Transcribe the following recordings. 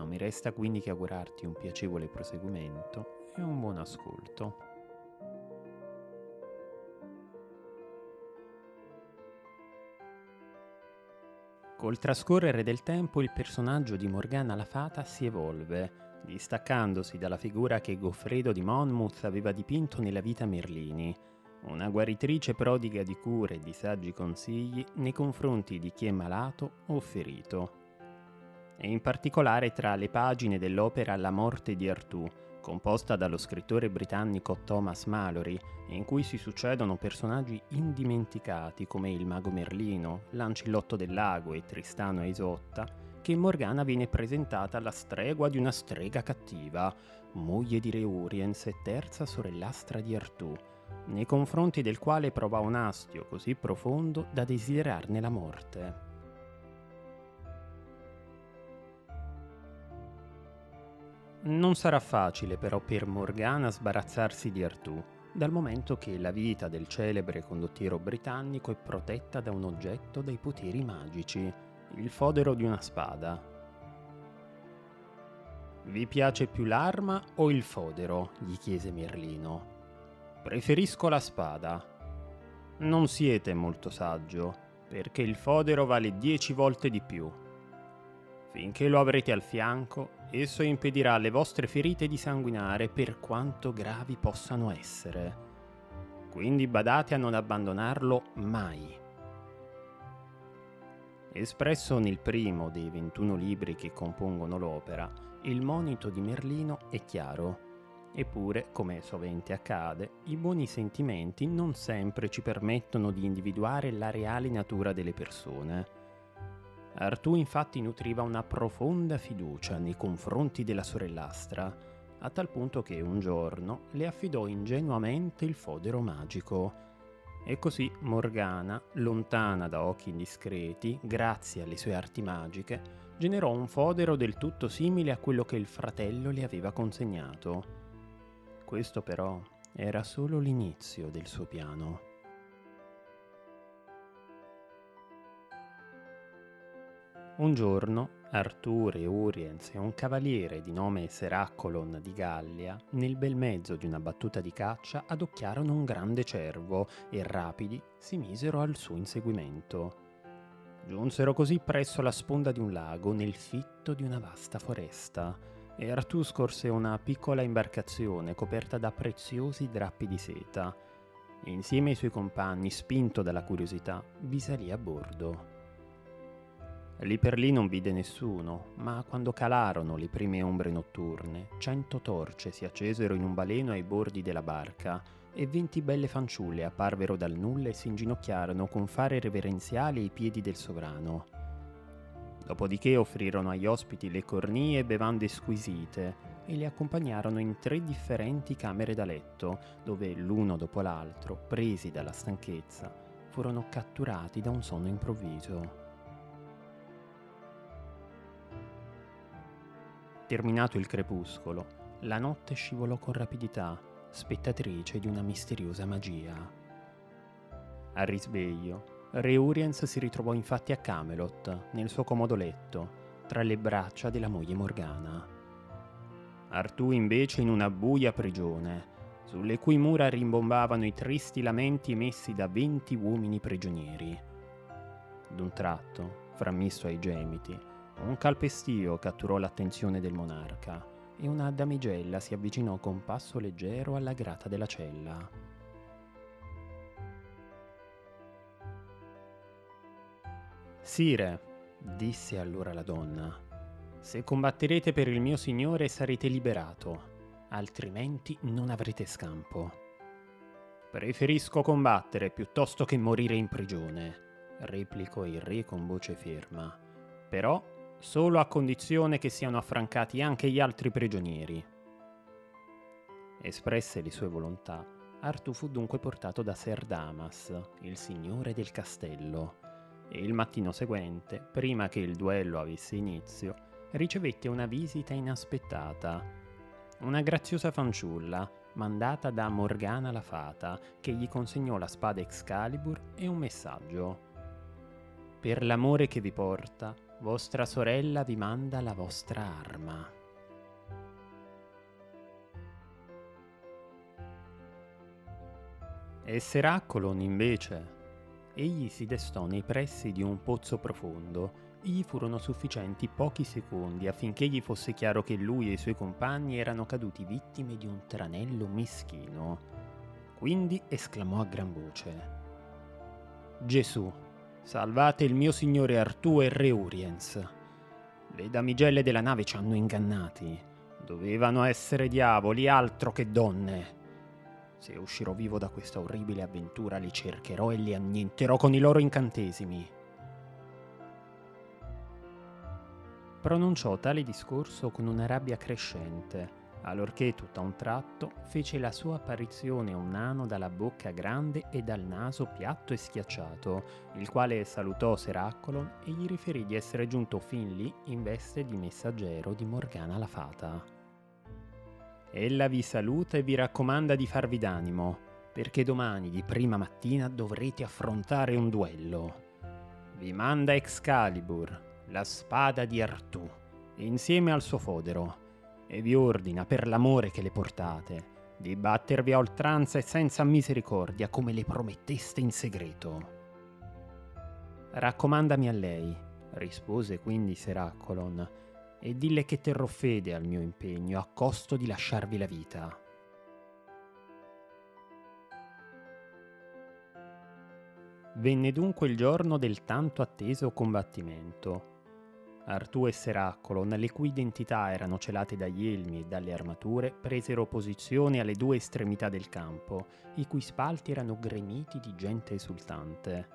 non mi resta quindi che augurarti un piacevole proseguimento e un buon ascolto. Col trascorrere del tempo il personaggio di Morgana la Fata si evolve, distaccandosi dalla figura che Goffredo di Monmouth aveva dipinto nella vita Merlini, una guaritrice prodiga di cure e di saggi consigli nei confronti di chi è malato o ferito e in particolare tra le pagine dell'opera La morte di Artù, composta dallo scrittore britannico Thomas Mallory, in cui si succedono personaggi indimenticati come il mago Merlino, Lancillotto del Lago e Tristano e Isotta, che Morgana viene presentata alla stregua di una strega cattiva, moglie di Re Uriens e terza sorellastra di Artù, nei confronti del quale prova un astio così profondo da desiderarne la morte. Non sarà facile però per Morgana sbarazzarsi di Artù, dal momento che la vita del celebre condottiero britannico è protetta da un oggetto dai poteri magici, il fodero di una spada. Vi piace più l'arma o il fodero? gli chiese Merlino. Preferisco la spada. Non siete molto saggio, perché il fodero vale dieci volte di più. Finché lo avrete al fianco, Esso impedirà alle vostre ferite di sanguinare per quanto gravi possano essere. Quindi badate a non abbandonarlo mai. Espresso nel primo dei 21 libri che compongono l'opera, il monito di Merlino è chiaro. Eppure, come sovente accade, i buoni sentimenti non sempre ci permettono di individuare la reale natura delle persone. Artù infatti nutriva una profonda fiducia nei confronti della sorellastra, a tal punto che un giorno le affidò ingenuamente il fodero magico. E così Morgana, lontana da occhi indiscreti, grazie alle sue arti magiche, generò un fodero del tutto simile a quello che il fratello le aveva consegnato. Questo però era solo l'inizio del suo piano. Un giorno Arture Uriens e un cavaliere di nome Seraccolon di Gallia, nel bel mezzo di una battuta di caccia, adocchiarono un grande cervo e rapidi si misero al suo inseguimento. Giunsero così presso la sponda di un lago nel fitto di una vasta foresta e Artù scorse una piccola imbarcazione coperta da preziosi drappi di seta. Insieme ai suoi compagni, spinto dalla curiosità, vi salì a bordo. Lì per lì non vide nessuno, ma quando calarono le prime ombre notturne, cento torce si accesero in un baleno ai bordi della barca e venti belle fanciulle apparvero dal nulla e si inginocchiarono con fare reverenziali ai piedi del sovrano. Dopodiché offrirono agli ospiti le cornie e bevande squisite e li accompagnarono in tre differenti camere da letto, dove l'uno dopo l'altro, presi dalla stanchezza, furono catturati da un sonno improvviso. Terminato il crepuscolo, la notte scivolò con rapidità, spettatrice di una misteriosa magia. Al risveglio, Re Uriens si ritrovò infatti a Camelot, nel suo comodo letto, tra le braccia della moglie Morgana. Artù invece in una buia prigione, sulle cui mura rimbombavano i tristi lamenti emessi da venti uomini prigionieri. D'un tratto, frammisto ai gemiti, un calpestio catturò l'attenzione del monarca e una damigella si avvicinò con passo leggero alla grata della cella. Sire, disse allora la donna, se combatterete per il mio signore sarete liberato, altrimenti non avrete scampo. Preferisco combattere piuttosto che morire in prigione, replicò il re con voce ferma. Però solo a condizione che siano affrancati anche gli altri prigionieri. Espresse le sue volontà, Artù fu dunque portato da Ser Damas, il signore del castello, e il mattino seguente, prima che il duello avesse inizio, ricevette una visita inaspettata. Una graziosa fanciulla, mandata da Morgana la Fata, che gli consegnò la spada Excalibur e un messaggio. Per l'amore che vi porta, vostra sorella vi manda la vostra arma. E Seracolon invece, egli si destò nei pressi di un pozzo profondo gli furono sufficienti pochi secondi affinché gli fosse chiaro che lui e i suoi compagni erano caduti vittime di un tranello meschino. Quindi esclamò a gran voce: Gesù, salvate il mio signore Artù e Re Uriens. Le damigelle della nave ci hanno ingannati. Dovevano essere diavoli, altro che donne. Se uscirò vivo da questa orribile avventura li cercherò e li annienterò con i loro incantesimi. Pronunciò tale discorso con una rabbia crescente, allorché tutto a un tratto fece la sua apparizione un nano dalla bocca grande e dal naso piatto e schiacciato, il quale salutò Seraccolon e gli riferì di essere giunto fin lì in veste di messaggero di Morgana la Fata. Ella vi saluta e vi raccomanda di farvi d'animo, perché domani di prima mattina dovrete affrontare un duello. Vi manda Excalibur, la spada di Artù, insieme al suo fodero, e vi ordina per l'amore che le portate di battervi a oltranza e senza misericordia come le prometteste in segreto. Raccomandami a lei, rispose quindi Seracolon, e dille che terrò fede al mio impegno a costo di lasciarvi la vita. Venne dunque il giorno del tanto atteso combattimento. Artù e Seraccolon, le cui identità erano celate dagli elmi e dalle armature, presero posizione alle due estremità del campo, i cui spalti erano gremiti di gente esultante.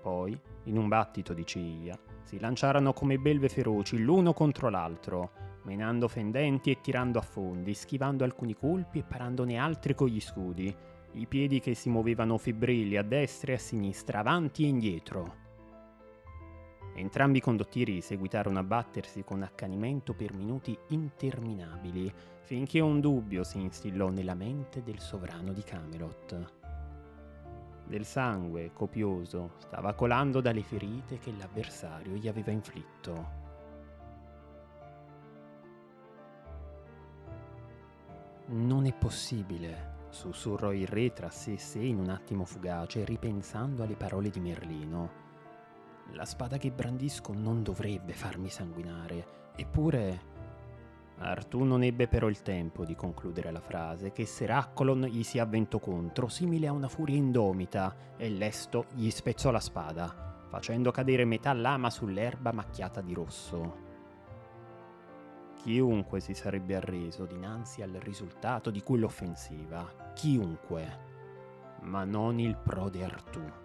Poi, in un battito di ciglia, si lanciarono come belve feroci l'uno contro l'altro, menando fendenti e tirando a fondi, schivando alcuni colpi e parandone altri con gli scudi, i piedi che si muovevano febbrili a destra e a sinistra, avanti e indietro. Entrambi i condottieri seguitarono a battersi con accanimento per minuti interminabili, finché un dubbio si instillò nella mente del sovrano di Camelot. Del sangue copioso stava colando dalle ferite che l'avversario gli aveva inflitto. Non è possibile, sussurrò il re tra sé e sé in un attimo fugace, ripensando alle parole di Merlino. La spada che brandisco non dovrebbe farmi sanguinare, eppure Artù non ebbe però il tempo di concludere la frase che Seraccolon gli si avventò contro, simile a una furia indomita, e lesto gli spezzò la spada, facendo cadere metà lama sull'erba macchiata di rosso. Chiunque si sarebbe arreso dinanzi al risultato di quell'offensiva, chiunque, ma non il prode Artù.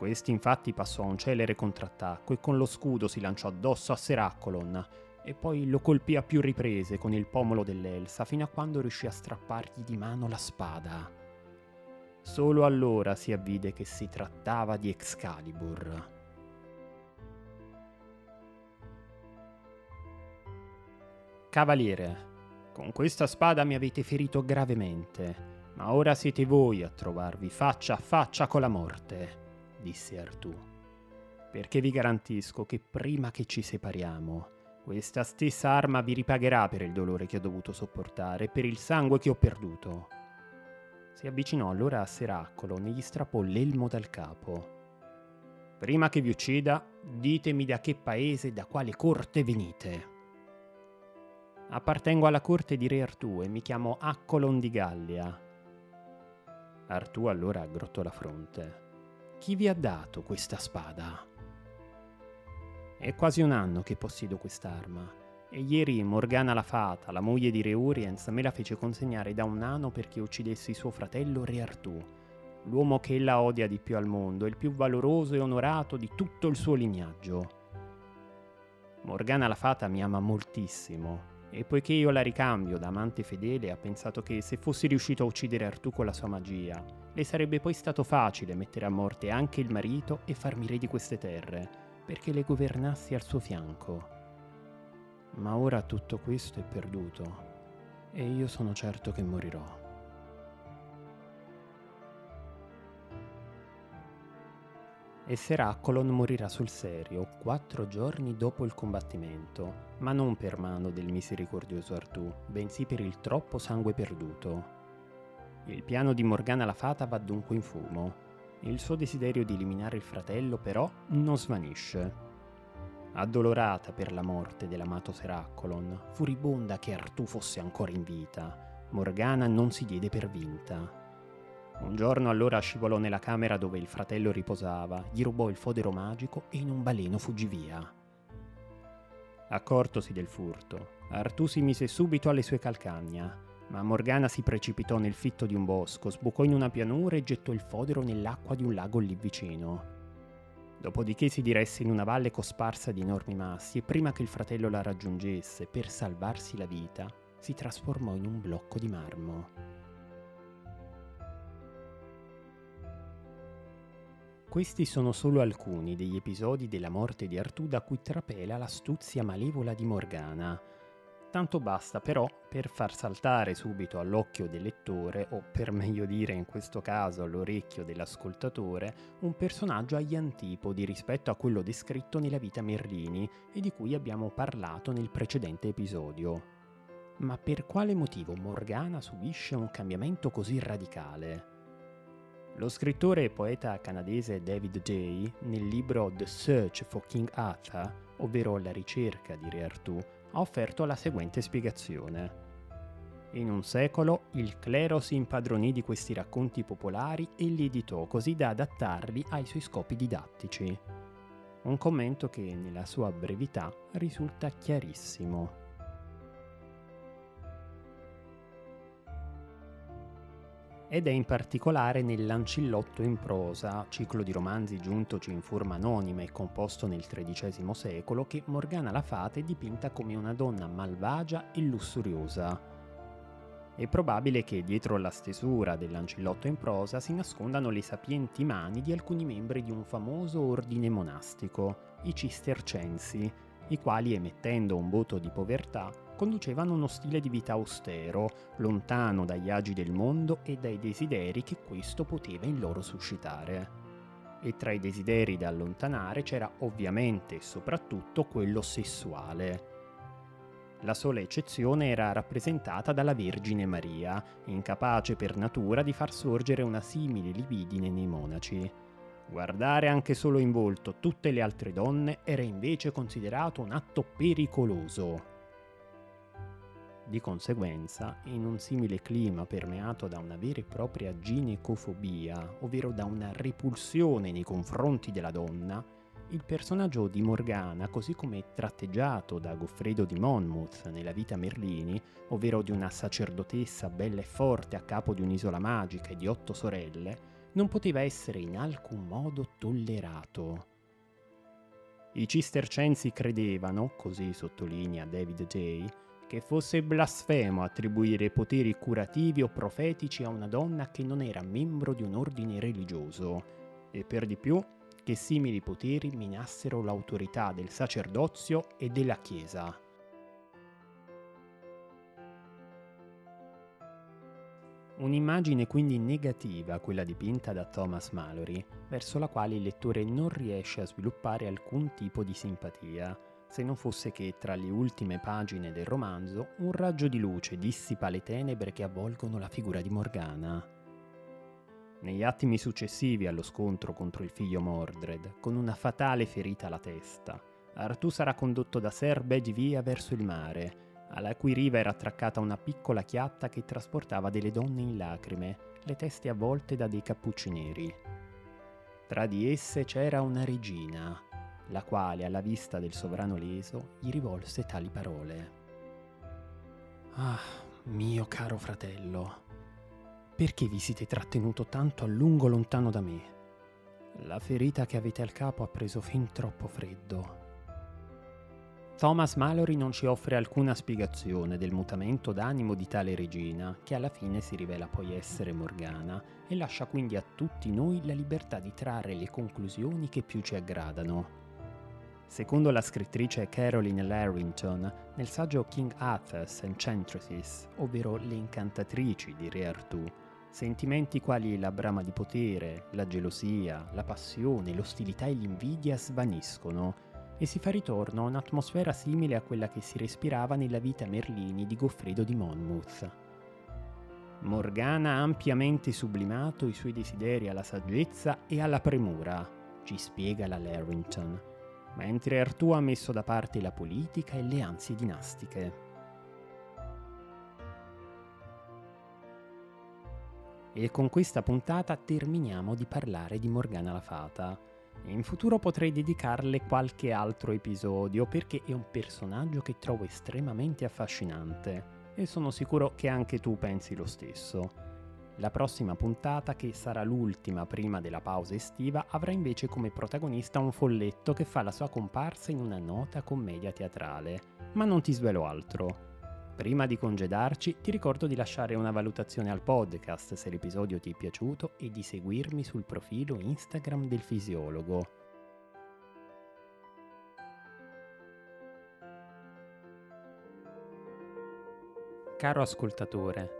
Questi infatti passò a un celere contrattacco e con lo scudo si lanciò addosso a Seraccolon, e poi lo colpì a più riprese con il pomolo dell'Elsa fino a quando riuscì a strappargli di mano la spada. Solo allora si avvide che si trattava di Excalibur. Cavaliere, con questa spada mi avete ferito gravemente, ma ora siete voi a trovarvi faccia a faccia con la morte, disse Artù. Perché vi garantisco che prima che ci separiamo, questa stessa arma vi ripagherà per il dolore che ho dovuto sopportare e per il sangue che ho perduto. Si avvicinò allora a Seracolo e gli strappò l'elmo dal capo. Prima che vi uccida, ditemi da che paese e da quale corte venite. Appartengo alla corte di Re Artù e mi chiamo Accolon di Gallia. Artù allora aggrottò la fronte. Chi vi ha dato questa spada? È quasi un anno che possiedo quest'arma. E ieri Morgana la Fata, la moglie di Re Uriens, me la fece consegnare da un nano perché uccidessi suo fratello Re Artù, l'uomo che ella odia di più al mondo, il più valoroso e onorato di tutto il suo lignaggio. Morgana la Fata mi ama moltissimo E poiché io la ricambio da amante fedele, ha pensato che se fossi riuscito a uccidere Artù con la sua magia, le sarebbe poi stato facile mettere a morte anche il marito e farmi re di queste terre, perché le governassi al suo fianco. Ma ora tutto questo è perduto e io sono certo che morirò. E Seracolon morirà sul serio quattro giorni dopo il combattimento, ma non per mano del misericordioso Artù, bensì per il troppo sangue perduto. Il piano di Morgana la Fata va dunque in fumo. Il suo desiderio di eliminare il fratello però non svanisce. Addolorata per la morte dell'amato Seracolon, furibonda che Artù fosse ancora in vita, Morgana non si diede per vinta un giorno allora scivolò nella camera dove il fratello riposava, gli rubò il fodero magico e in un baleno fuggì via. Accortosi del furto, Artù si mise subito alle sue calcagna, ma Morgana si precipitò nel fitto di un bosco, sbucò in una pianura e gettò il fodero nell'acqua di un lago lì vicino. Dopodiché si diresse in una valle cosparsa di enormi massi e prima che il fratello la raggiungesse per salvarsi la vita, si trasformò in un blocco di marmo. Questi sono solo alcuni degli episodi della morte di Artù da cui trapela l'astuzia malevola di Morgana. Tanto basta però per far saltare subito all'occhio del lettore, o per meglio dire in questo caso all'orecchio dell'ascoltatore, un personaggio agli antipodi rispetto a quello descritto nella vita Merlini e di cui abbiamo parlato nel precedente episodio. Ma per quale motivo Morgana subisce un cambiamento così radicale? Lo scrittore e poeta canadese David Jay, nel libro The Search for King Arthur, ovvero La ricerca di Re Artù, ha offerto la seguente spiegazione. In un secolo il clero si impadronì di questi racconti popolari e li editò così da adattarli ai suoi scopi didattici. Un commento che nella sua brevità risulta chiarissimo. Ed è in particolare nell'Ancillotto in prosa, ciclo di romanzi giuntoci in forma anonima e composto nel XIII secolo, che Morgana la Fata è dipinta come una donna malvagia e lussuriosa. È probabile che dietro la stesura dell'Ancillotto in prosa si nascondano le sapienti mani di alcuni membri di un famoso ordine monastico, i Cistercensi, i quali emettendo un voto di povertà conducevano uno stile di vita austero, lontano dagli agi del mondo e dai desideri che questo poteva in loro suscitare. E tra i desideri da allontanare c'era ovviamente e soprattutto quello sessuale. La sola eccezione era rappresentata dalla Vergine Maria, incapace per natura di far sorgere una simile libidine nei monaci. Guardare anche solo in volto tutte le altre donne era invece considerato un atto pericoloso. Di conseguenza, in un simile clima permeato da una vera e propria ginecofobia, ovvero da una repulsione nei confronti della donna, il personaggio di Morgana, così come tratteggiato da Goffredo di Monmouth nella vita Merlini, ovvero di una sacerdotessa bella e forte a capo di un'isola magica e di otto sorelle, non poteva essere in alcun modo tollerato. I cistercensi credevano, così sottolinea David J., che fosse blasfemo attribuire poteri curativi o profetici a una donna che non era membro di un ordine religioso, e per di più che simili poteri minassero l'autorità del sacerdozio e della Chiesa. Un'immagine quindi negativa quella dipinta da Thomas Mallory, verso la quale il lettore non riesce a sviluppare alcun tipo di simpatia, se non fosse che tra le ultime pagine del romanzo un raggio di luce dissipa le tenebre che avvolgono la figura di Morgana. Negli attimi successivi allo scontro contro il figlio Mordred, con una fatale ferita alla testa, Artù sarà condotto da Ser Bedivia verso il mare, alla cui riva era attraccata una piccola chiatta che trasportava delle donne in lacrime, le teste avvolte da dei cappucci neri. Tra di esse c'era una regina, la quale alla vista del sovrano leso gli rivolse tali parole. Ah, mio caro fratello, perché vi siete trattenuto tanto a lungo lontano da me? La ferita che avete al capo ha preso fin troppo freddo. Thomas Mallory non ci offre alcuna spiegazione del mutamento d'animo di tale regina, che alla fine si rivela poi essere Morgana, e lascia quindi a tutti noi la libertà di trarre le conclusioni che più ci aggradano. Secondo la scrittrice Caroline Larrington, nel saggio King Arthur's Enchantresses, ovvero Le incantatrici di Re Artù, sentimenti quali la brama di potere, la gelosia, la passione, l'ostilità e l'invidia svaniscono e si fa ritorno a un'atmosfera simile a quella che si respirava nella vita Merlini di Goffredo di Monmouth. Morgana ha ampiamente sublimato i suoi desideri alla saggezza e alla premura, ci spiega la Larrington, mentre Artù ha messo da parte la politica e le ansie dinastiche. E con questa puntata terminiamo di parlare di Morgana la Fata in futuro potrei dedicarle qualche altro episodio perché è un personaggio che trovo estremamente affascinante e sono sicuro che anche tu pensi lo stesso. La prossima puntata, che sarà l'ultima prima della pausa estiva, avrà invece come protagonista un folletto che fa la sua comparsa in una nota commedia teatrale. Ma non ti svelo altro. Prima di congedarci ti ricordo di lasciare una valutazione al podcast se l'episodio ti è piaciuto e di seguirmi sul profilo Instagram del fisiologo. Caro ascoltatore,